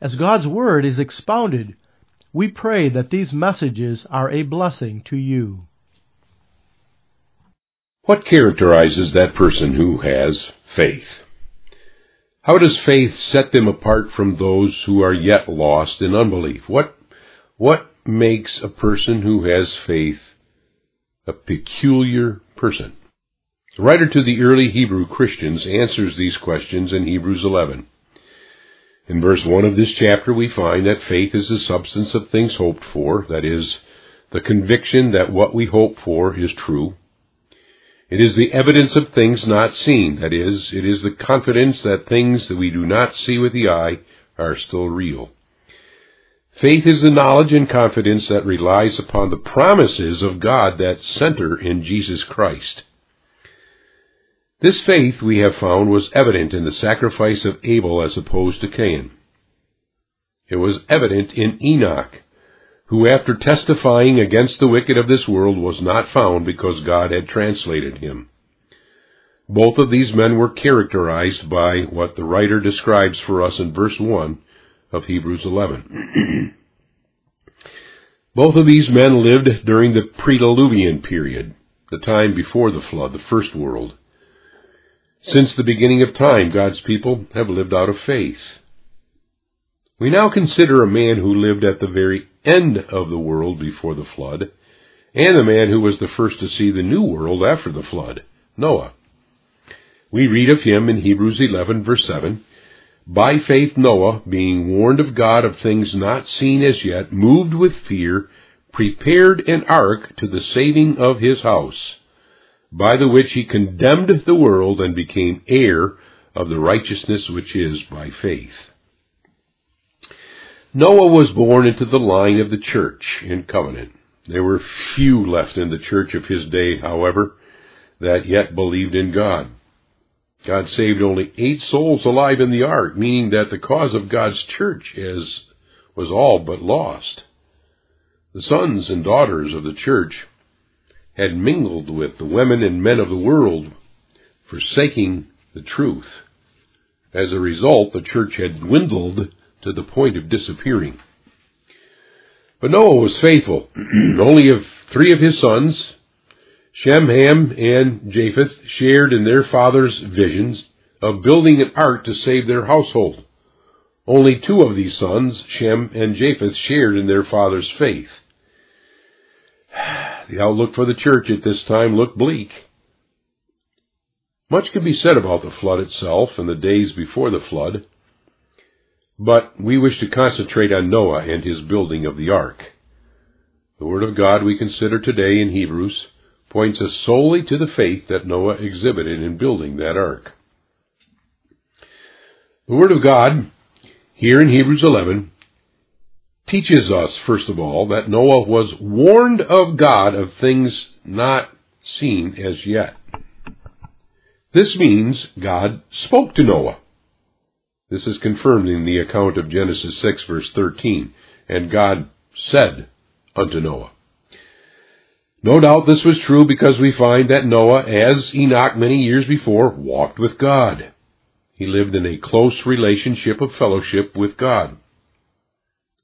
As God's Word is expounded, we pray that these messages are a blessing to you. What characterizes that person who has faith? How does faith set them apart from those who are yet lost in unbelief? What, what makes a person who has faith a peculiar person? The writer to the early Hebrew Christians answers these questions in Hebrews 11. In verse 1 of this chapter, we find that faith is the substance of things hoped for, that is, the conviction that what we hope for is true. It is the evidence of things not seen, that is, it is the confidence that things that we do not see with the eye are still real. Faith is the knowledge and confidence that relies upon the promises of God that center in Jesus Christ. This faith, we have found, was evident in the sacrifice of Abel as opposed to Cain. It was evident in Enoch, who after testifying against the wicked of this world was not found because God had translated him. Both of these men were characterized by what the writer describes for us in verse 1 of Hebrews 11. Both of these men lived during the pre-Diluvian period, the time before the flood, the first world. Since the beginning of time, God's people have lived out of faith. We now consider a man who lived at the very end of the world before the flood, and the man who was the first to see the new world after the flood, Noah. We read of him in Hebrews 11 verse 7, By faith Noah, being warned of God of things not seen as yet, moved with fear, prepared an ark to the saving of his house by the which he condemned the world and became heir of the righteousness which is by faith. Noah was born into the line of the church in covenant. There were few left in the church of his day, however, that yet believed in God. God saved only eight souls alive in the ark, meaning that the cause of God's church is, was all but lost. The sons and daughters of the church had mingled with the women and men of the world, forsaking the truth. As a result, the church had dwindled to the point of disappearing. But Noah was faithful. Only of three of his sons, Shem, Ham, and Japheth, shared in their father's visions of building an ark to save their household. Only two of these sons, Shem and Japheth, shared in their father's faith. The outlook for the church at this time looked bleak. Much could be said about the flood itself and the days before the flood, but we wish to concentrate on Noah and his building of the ark. The Word of God we consider today in Hebrews points us solely to the faith that Noah exhibited in building that ark. The Word of God, here in Hebrews 11, teaches us, first of all, that Noah was warned of God of things not seen as yet. This means God spoke to Noah. This is confirmed in the account of Genesis 6 verse 13. And God said unto Noah. No doubt this was true because we find that Noah, as Enoch many years before, walked with God. He lived in a close relationship of fellowship with God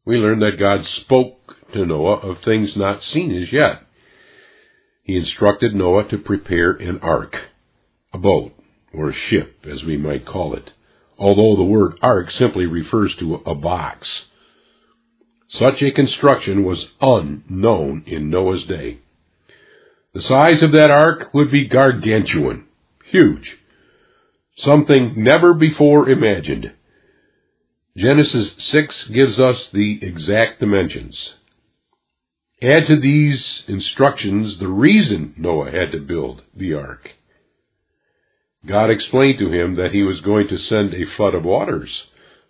we learn that God spoke to Noah of things not seen as yet. He instructed Noah to prepare an ark, a boat, or a ship, as we might call it, although the word ark simply refers to a box. Such a construction was unknown in Noah's day. The size of that ark would be gargantuan, huge, something never before imagined. Genesis 6 gives us the exact dimensions. Add to these instructions the reason Noah had to build the ark. God explained to him that he was going to send a flood of waters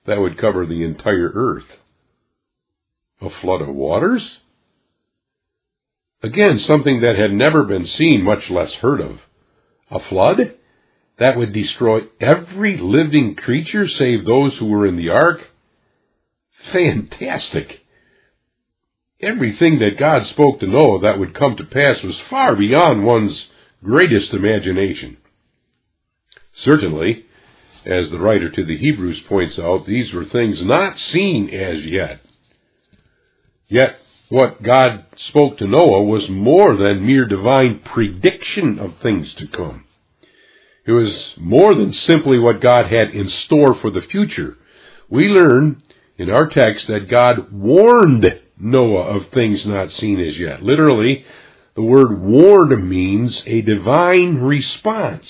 that would cover the entire earth. A flood of waters? Again, something that had never been seen, much less heard of. A flood? That would destroy every living creature save those who were in the ark? Fantastic! Everything that God spoke to Noah that would come to pass was far beyond one's greatest imagination. Certainly, as the writer to the Hebrews points out, these were things not seen as yet. Yet, what God spoke to Noah was more than mere divine prediction of things to come. It was more than simply what God had in store for the future. We learn in our text that God warned Noah of things not seen as yet. Literally, the word warned means a divine response.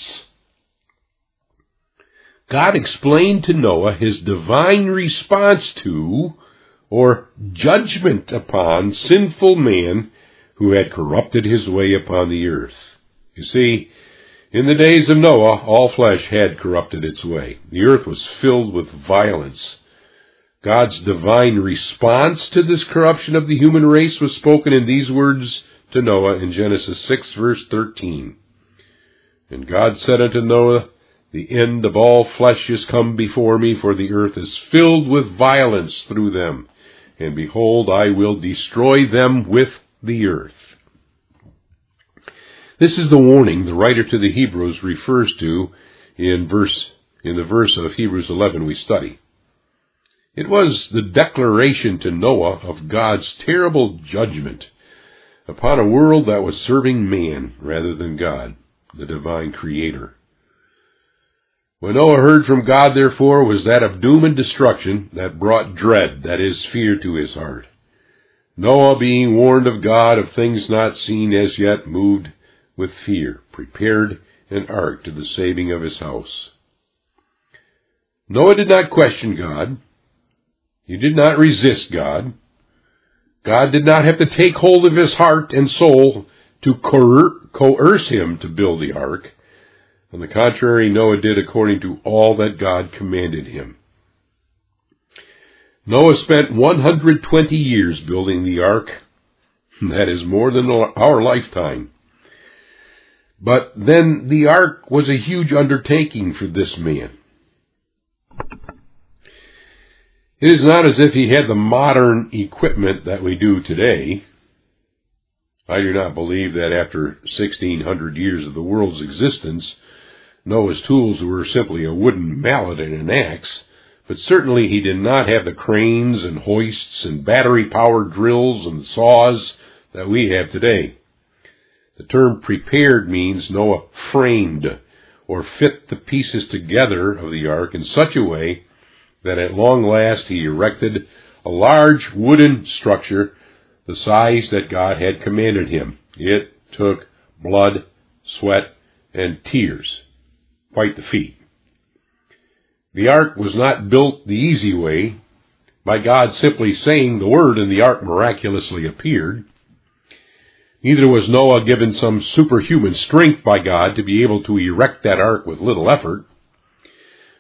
God explained to Noah his divine response to, or judgment upon, sinful man who had corrupted his way upon the earth. You see, in the days of Noah, all flesh had corrupted its way. The earth was filled with violence. God's divine response to this corruption of the human race was spoken in these words to Noah in Genesis 6 verse 13. And God said unto Noah, the end of all flesh is come before me, for the earth is filled with violence through them. And behold, I will destroy them with the earth. This is the warning the writer to the Hebrews refers to in verse, in the verse of Hebrews 11 we study. It was the declaration to Noah of God's terrible judgment upon a world that was serving man rather than God, the divine creator. When Noah heard from God, therefore, was that of doom and destruction that brought dread, that is, fear to his heart. Noah, being warned of God of things not seen as yet, moved with fear, prepared an ark to the saving of his house. Noah did not question God. He did not resist God. God did not have to take hold of his heart and soul to coerce him to build the ark. On the contrary, Noah did according to all that God commanded him. Noah spent 120 years building the ark. That is more than our lifetime. But then the ark was a huge undertaking for this man. It is not as if he had the modern equipment that we do today. I do not believe that after 1600 years of the world's existence, Noah's tools were simply a wooden mallet and an axe, but certainly he did not have the cranes and hoists and battery-powered drills and saws that we have today. The term prepared means Noah framed or fit the pieces together of the ark in such a way that at long last he erected a large wooden structure the size that God had commanded him. It took blood, sweat, and tears quite the feat. The ark was not built the easy way by God simply saying the word and the ark miraculously appeared. Neither was Noah given some superhuman strength by God to be able to erect that ark with little effort.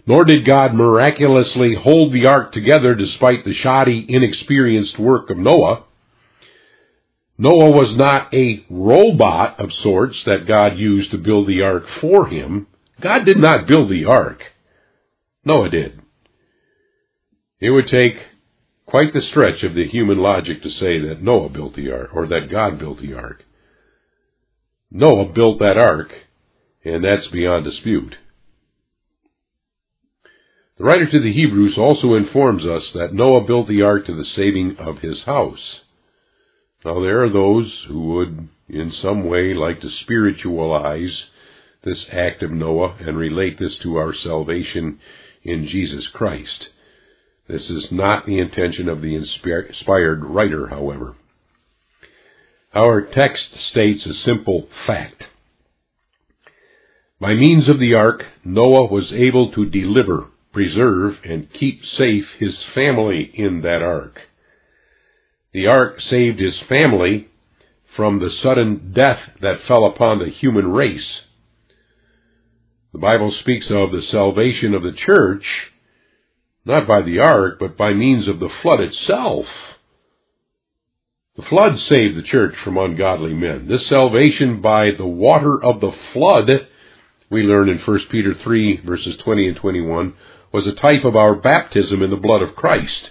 Nor did God miraculously hold the ark together despite the shoddy, inexperienced work of Noah. Noah was not a robot of sorts that God used to build the ark for him. God did not build the ark. Noah did. It would take quite the stretch of the human logic to say that Noah built the ark, or that God built the ark. Noah built that ark, and that's beyond dispute. The writer to the Hebrews also informs us that Noah built the ark to the saving of his house. Now there are those who would in some way like to spiritualize this act of Noah and relate this to our salvation in Jesus Christ. This is not the intention of the inspired writer, however. Our text states a simple fact. By means of the ark, Noah was able to deliver, preserve, and keep safe his family in that ark. The ark saved his family from the sudden death that fell upon the human race the Bible speaks of the salvation of the church, not by the ark, but by means of the flood itself. The flood saved the church from ungodly men. This salvation by the water of the flood, we learn in 1 Peter 3 verses 20 and 21, was a type of our baptism in the blood of Christ.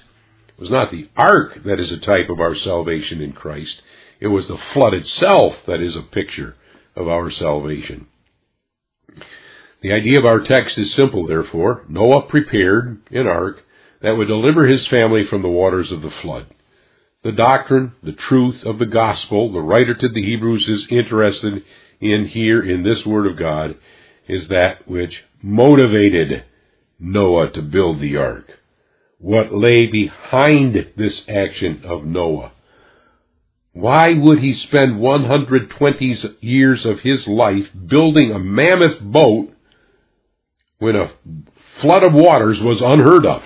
It was not the ark that is a type of our salvation in Christ. It was the flood itself that is a picture of our salvation. The idea of our text is simple, therefore. Noah prepared an ark that would deliver his family from the waters of the flood. The doctrine, the truth of the gospel, the writer to the Hebrews is interested in here in this word of God, is that which motivated Noah to build the ark. What lay behind this action of Noah? Why would he spend 120 years of his life building a mammoth boat when a flood of waters was unheard of?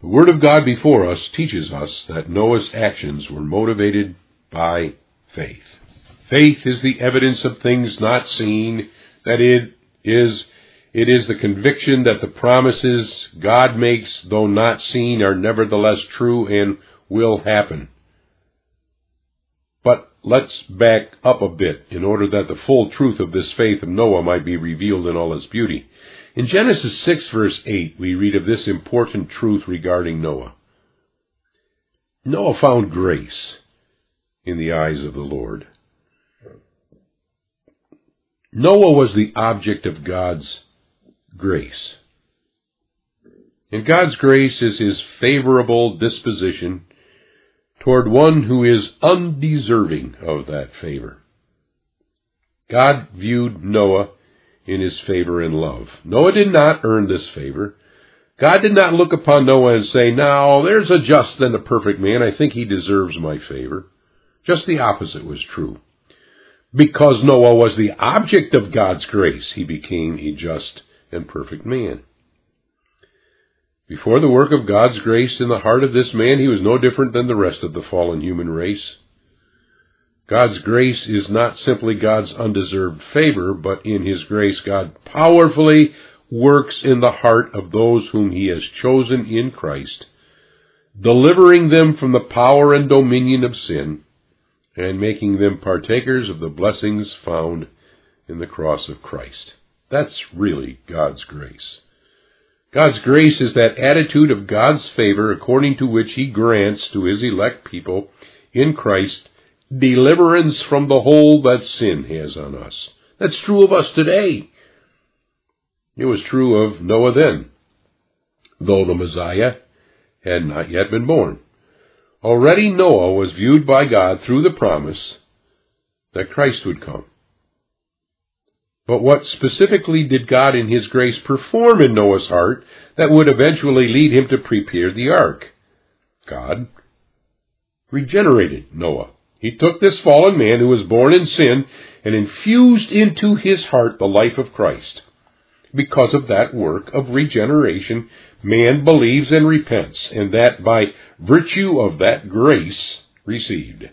The Word of God before us teaches us that Noah's actions were motivated by faith. Faith is the evidence of things not seen, that it is it is the conviction that the promises God makes, though not seen, are nevertheless true and will happen. Let's back up a bit in order that the full truth of this faith of Noah might be revealed in all its beauty. In Genesis 6 verse 8, we read of this important truth regarding Noah. Noah found grace in the eyes of the Lord. Noah was the object of God's grace. And God's grace is his favorable disposition toward one who is undeserving of that favor. God viewed Noah in his favor and love. Noah did not earn this favor. God did not look upon Noah and say, Now, there's a just and a perfect man. I think he deserves my favor. Just the opposite was true. Because Noah was the object of God's grace, he became a just and perfect man. Before the work of God's grace in the heart of this man, he was no different than the rest of the fallen human race. God's grace is not simply God's undeserved favor, but in His grace God powerfully works in the heart of those whom He has chosen in Christ, delivering them from the power and dominion of sin, and making them partakers of the blessings found in the cross of Christ. That's really God's grace. God's grace is that attitude of God's favor according to which He grants to His elect people in Christ deliverance from the hold that sin has on us. That's true of us today. It was true of Noah then, though the Messiah had not yet been born. Already Noah was viewed by God through the promise that Christ would come. But what specifically did God in His grace perform in Noah's heart that would eventually lead him to prepare the ark? God regenerated Noah. He took this fallen man who was born in sin and infused into his heart the life of Christ. Because of that work of regeneration, man believes and repents, and that by virtue of that grace received.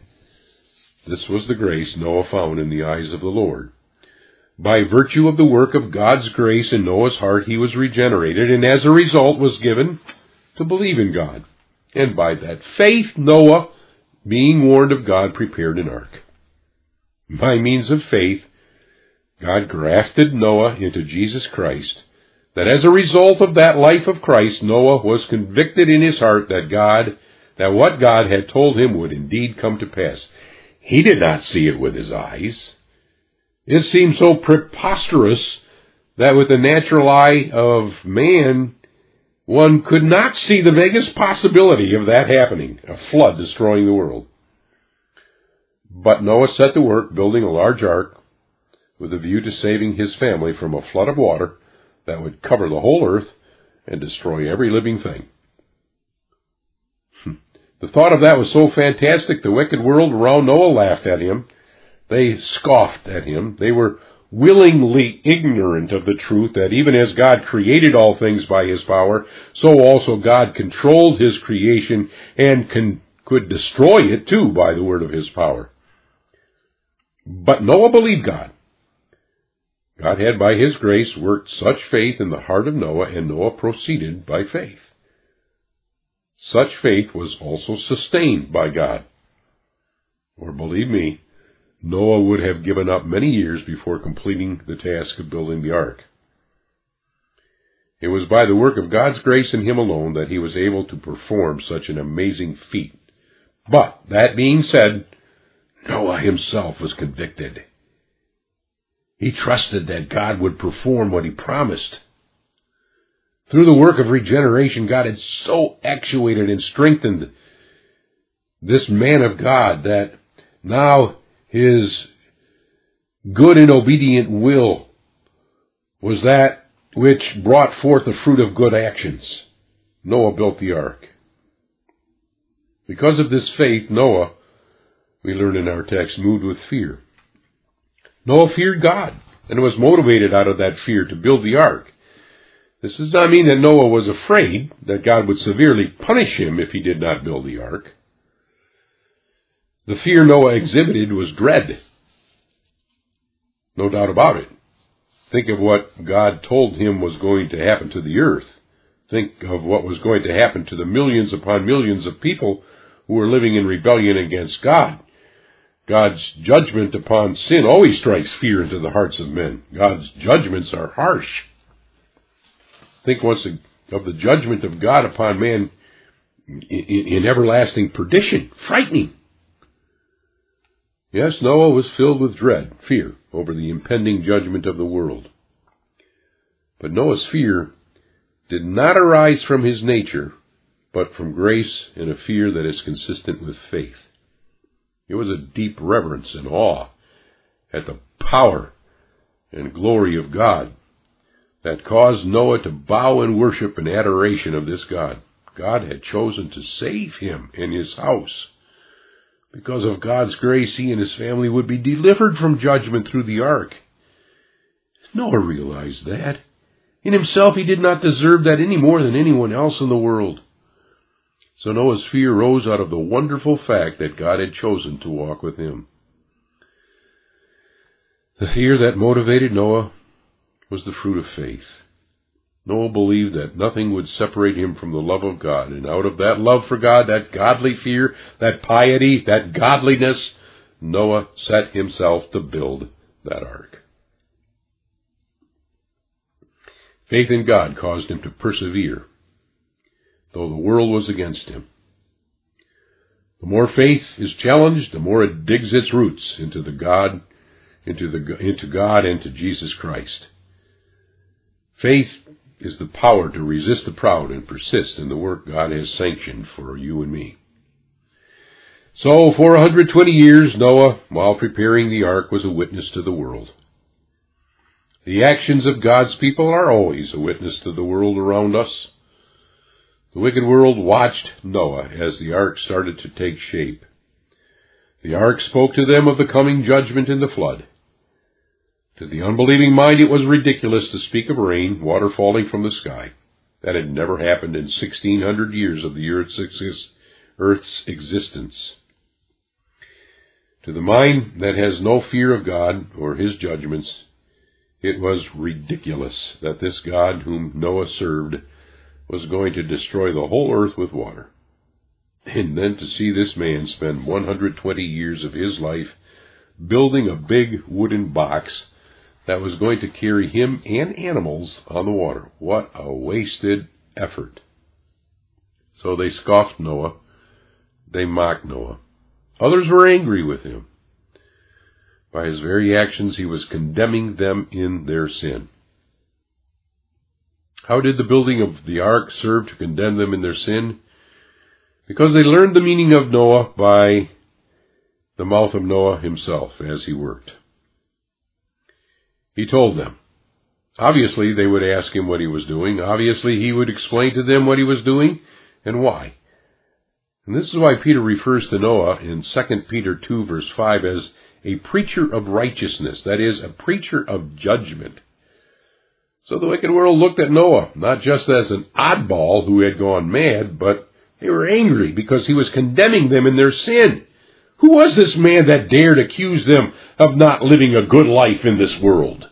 This was the grace Noah found in the eyes of the Lord. By virtue of the work of God's grace in Noah's heart, he was regenerated, and as a result was given to believe in God. And by that faith, Noah, being warned of God, prepared an ark. By means of faith, God grafted Noah into Jesus Christ, that as a result of that life of Christ, Noah was convicted in his heart that God, that what God had told him would indeed come to pass. He did not see it with his eyes. It seems so preposterous that with the natural eye of man, one could not see the vaguest possibility of that happening, a flood destroying the world. But Noah set to work building a large ark with a view to saving his family from a flood of water that would cover the whole earth and destroy every living thing. Hmm. The thought of that was so fantastic the wicked world around Noah laughed at him they scoffed at him. They were willingly ignorant of the truth that even as God created all things by his power, so also God controlled his creation and can, could destroy it too by the word of his power. But Noah believed God. God had by his grace worked such faith in the heart of Noah, and Noah proceeded by faith. such faith was also sustained by God. Or believe me, Noah would have given up many years before completing the task of building the ark. It was by the work of God's grace in him alone that he was able to perform such an amazing feat. But, that being said, Noah himself was convicted. He trusted that God would perform what he promised. Through the work of regeneration, God had so actuated and strengthened this man of God that now his good and obedient will was that which brought forth the fruit of good actions. Noah built the ark. Because of this faith, Noah, we learn in our text, moved with fear. Noah feared God and was motivated out of that fear to build the ark. This does not mean that Noah was afraid that God would severely punish him if he did not build the ark. The fear Noah exhibited was dread. No doubt about it. Think of what God told him was going to happen to the earth. Think of what was going to happen to the millions upon millions of people who were living in rebellion against God. God's judgment upon sin always strikes fear into the hearts of men. God's judgments are harsh. Think once of the judgment of God upon man in everlasting perdition, frightening. Yes, Noah was filled with dread, fear, over the impending judgment of the world. But Noah's fear did not arise from his nature, but from grace and a fear that is consistent with faith. It was a deep reverence and awe at the power and glory of God that caused Noah to bow in worship and adoration of this God. God had chosen to save him and his house. Because of God's grace, he and his family would be delivered from judgment through the ark. Noah realized that. In himself, he did not deserve that any more than anyone else in the world. So Noah's fear rose out of the wonderful fact that God had chosen to walk with him. The fear that motivated Noah was the fruit of faith. Noah believed that nothing would separate him from the love of God, and out of that love for God, that godly fear, that piety, that godliness, Noah set himself to build that ark. Faith in God caused him to persevere, though the world was against him. The more faith is challenged, the more it digs its roots into the God, into the into God and to Jesus Christ. Faith is the power to resist the proud and persist in the work God has sanctioned for you and me. So, for 120 years, Noah, while preparing the ark, was a witness to the world. The actions of God's people are always a witness to the world around us. The wicked world watched Noah as the ark started to take shape. The ark spoke to them of the coming judgment in the flood. To the unbelieving mind, it was ridiculous to speak of rain, water falling from the sky. That had never happened in 1600 years of the Earth's existence. To the mind that has no fear of God or His judgments, it was ridiculous that this God whom Noah served was going to destroy the whole earth with water. And then to see this man spend 120 years of his life building a big wooden box that was going to carry him and animals on the water. What a wasted effort. So they scoffed Noah. They mocked Noah. Others were angry with him. By his very actions, he was condemning them in their sin. How did the building of the ark serve to condemn them in their sin? Because they learned the meaning of Noah by the mouth of Noah himself as he worked. He told them. Obviously, they would ask him what he was doing. Obviously, he would explain to them what he was doing and why. And this is why Peter refers to Noah in 2 Peter 2 verse 5 as a preacher of righteousness, that is, a preacher of judgment. So the wicked world looked at Noah, not just as an oddball who had gone mad, but they were angry because he was condemning them in their sin. Who was this man that dared accuse them of not living a good life in this world?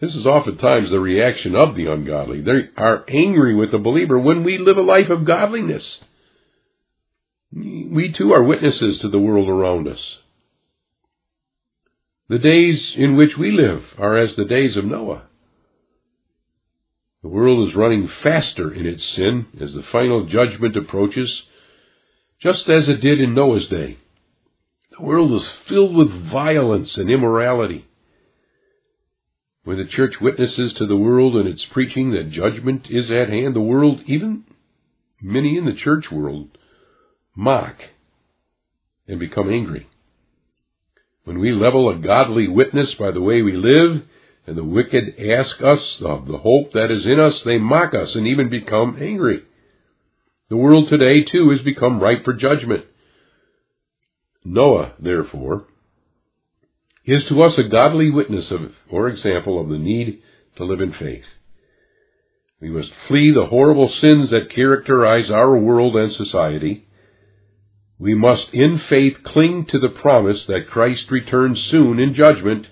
This is oftentimes the reaction of the ungodly. They are angry with the believer when we live a life of godliness. We too are witnesses to the world around us. The days in which we live are as the days of Noah. The world is running faster in its sin as the final judgment approaches, just as it did in Noah's day. The world is filled with violence and immorality. When the church witnesses to the world in its preaching that judgment is at hand, the world, even many in the church world, mock and become angry. When we level a godly witness by the way we live, and the wicked ask us of the hope that is in us, they mock us and even become angry. The world today, too, has become ripe for judgment. Noah, therefore, is to us a godly witness of, or example of the need to live in faith. We must flee the horrible sins that characterize our world and society. We must in faith cling to the promise that Christ returns soon in judgment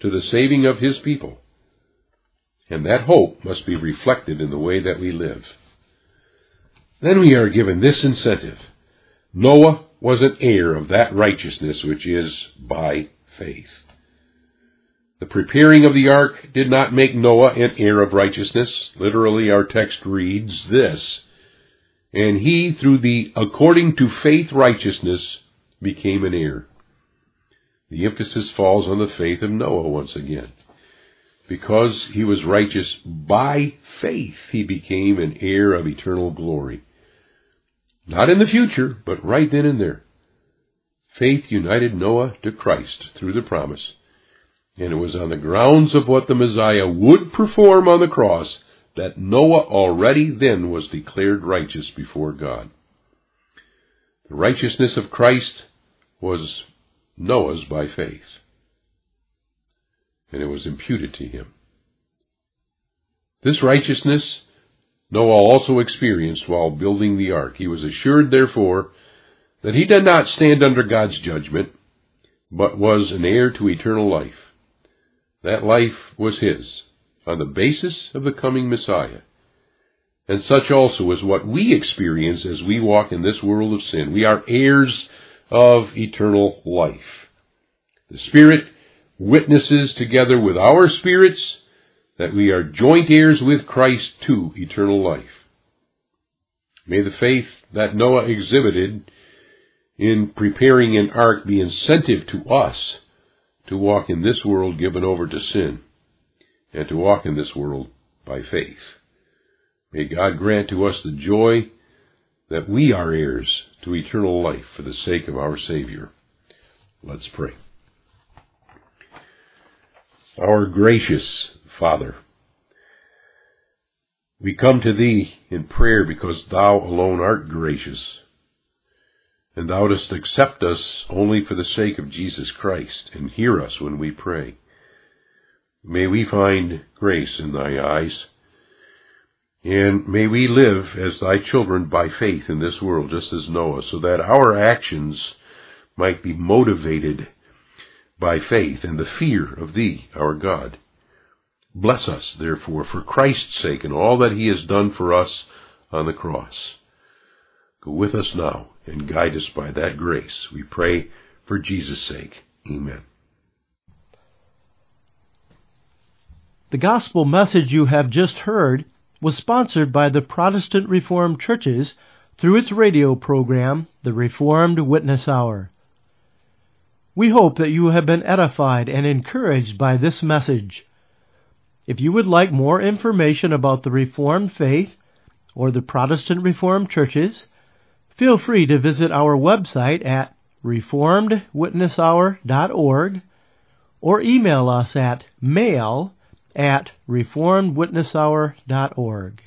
to the saving of his people. And that hope must be reflected in the way that we live. Then we are given this incentive. Noah was an heir of that righteousness which is by faith. The preparing of the ark did not make Noah an heir of righteousness. Literally, our text reads this, And he, through the according to faith righteousness, became an heir. The emphasis falls on the faith of Noah once again. Because he was righteous by faith, he became an heir of eternal glory. Not in the future, but right then and there. Faith united Noah to Christ through the promise, and it was on the grounds of what the Messiah would perform on the cross that Noah already then was declared righteous before God. The righteousness of Christ was Noah's by faith, and it was imputed to him. This righteousness Noah also experienced while building the ark. He was assured, therefore, that he did not stand under God's judgment, but was an heir to eternal life. That life was his, on the basis of the coming Messiah. And such also is what we experience as we walk in this world of sin. We are heirs of eternal life. The Spirit witnesses together with our spirits that we are joint heirs with Christ to eternal life. May the faith that Noah exhibited in preparing an ark be incentive to us to walk in this world given over to sin and to walk in this world by faith. May God grant to us the joy that we are heirs to eternal life for the sake of our Savior. Let's pray. Our gracious Father, we come to Thee in prayer because Thou alone art gracious and thou dost accept us only for the sake of Jesus Christ, and hear us when we pray. May we find grace in thy eyes, and may we live as thy children by faith in this world, just as Noah, so that our actions might be motivated by faith and the fear of thee, our God. Bless us, therefore, for Christ's sake and all that he has done for us on the cross. Go with us now and guide us by that grace. We pray for Jesus' sake. Amen. The gospel message you have just heard was sponsored by the Protestant Reformed Churches through its radio program, The Reformed Witness Hour. We hope that you have been edified and encouraged by this message. If you would like more information about the Reformed faith or the Protestant Reformed Churches, Feel free to visit our website at reformedwitnesshour.org or email us at mail at reformedwitnesshour.org.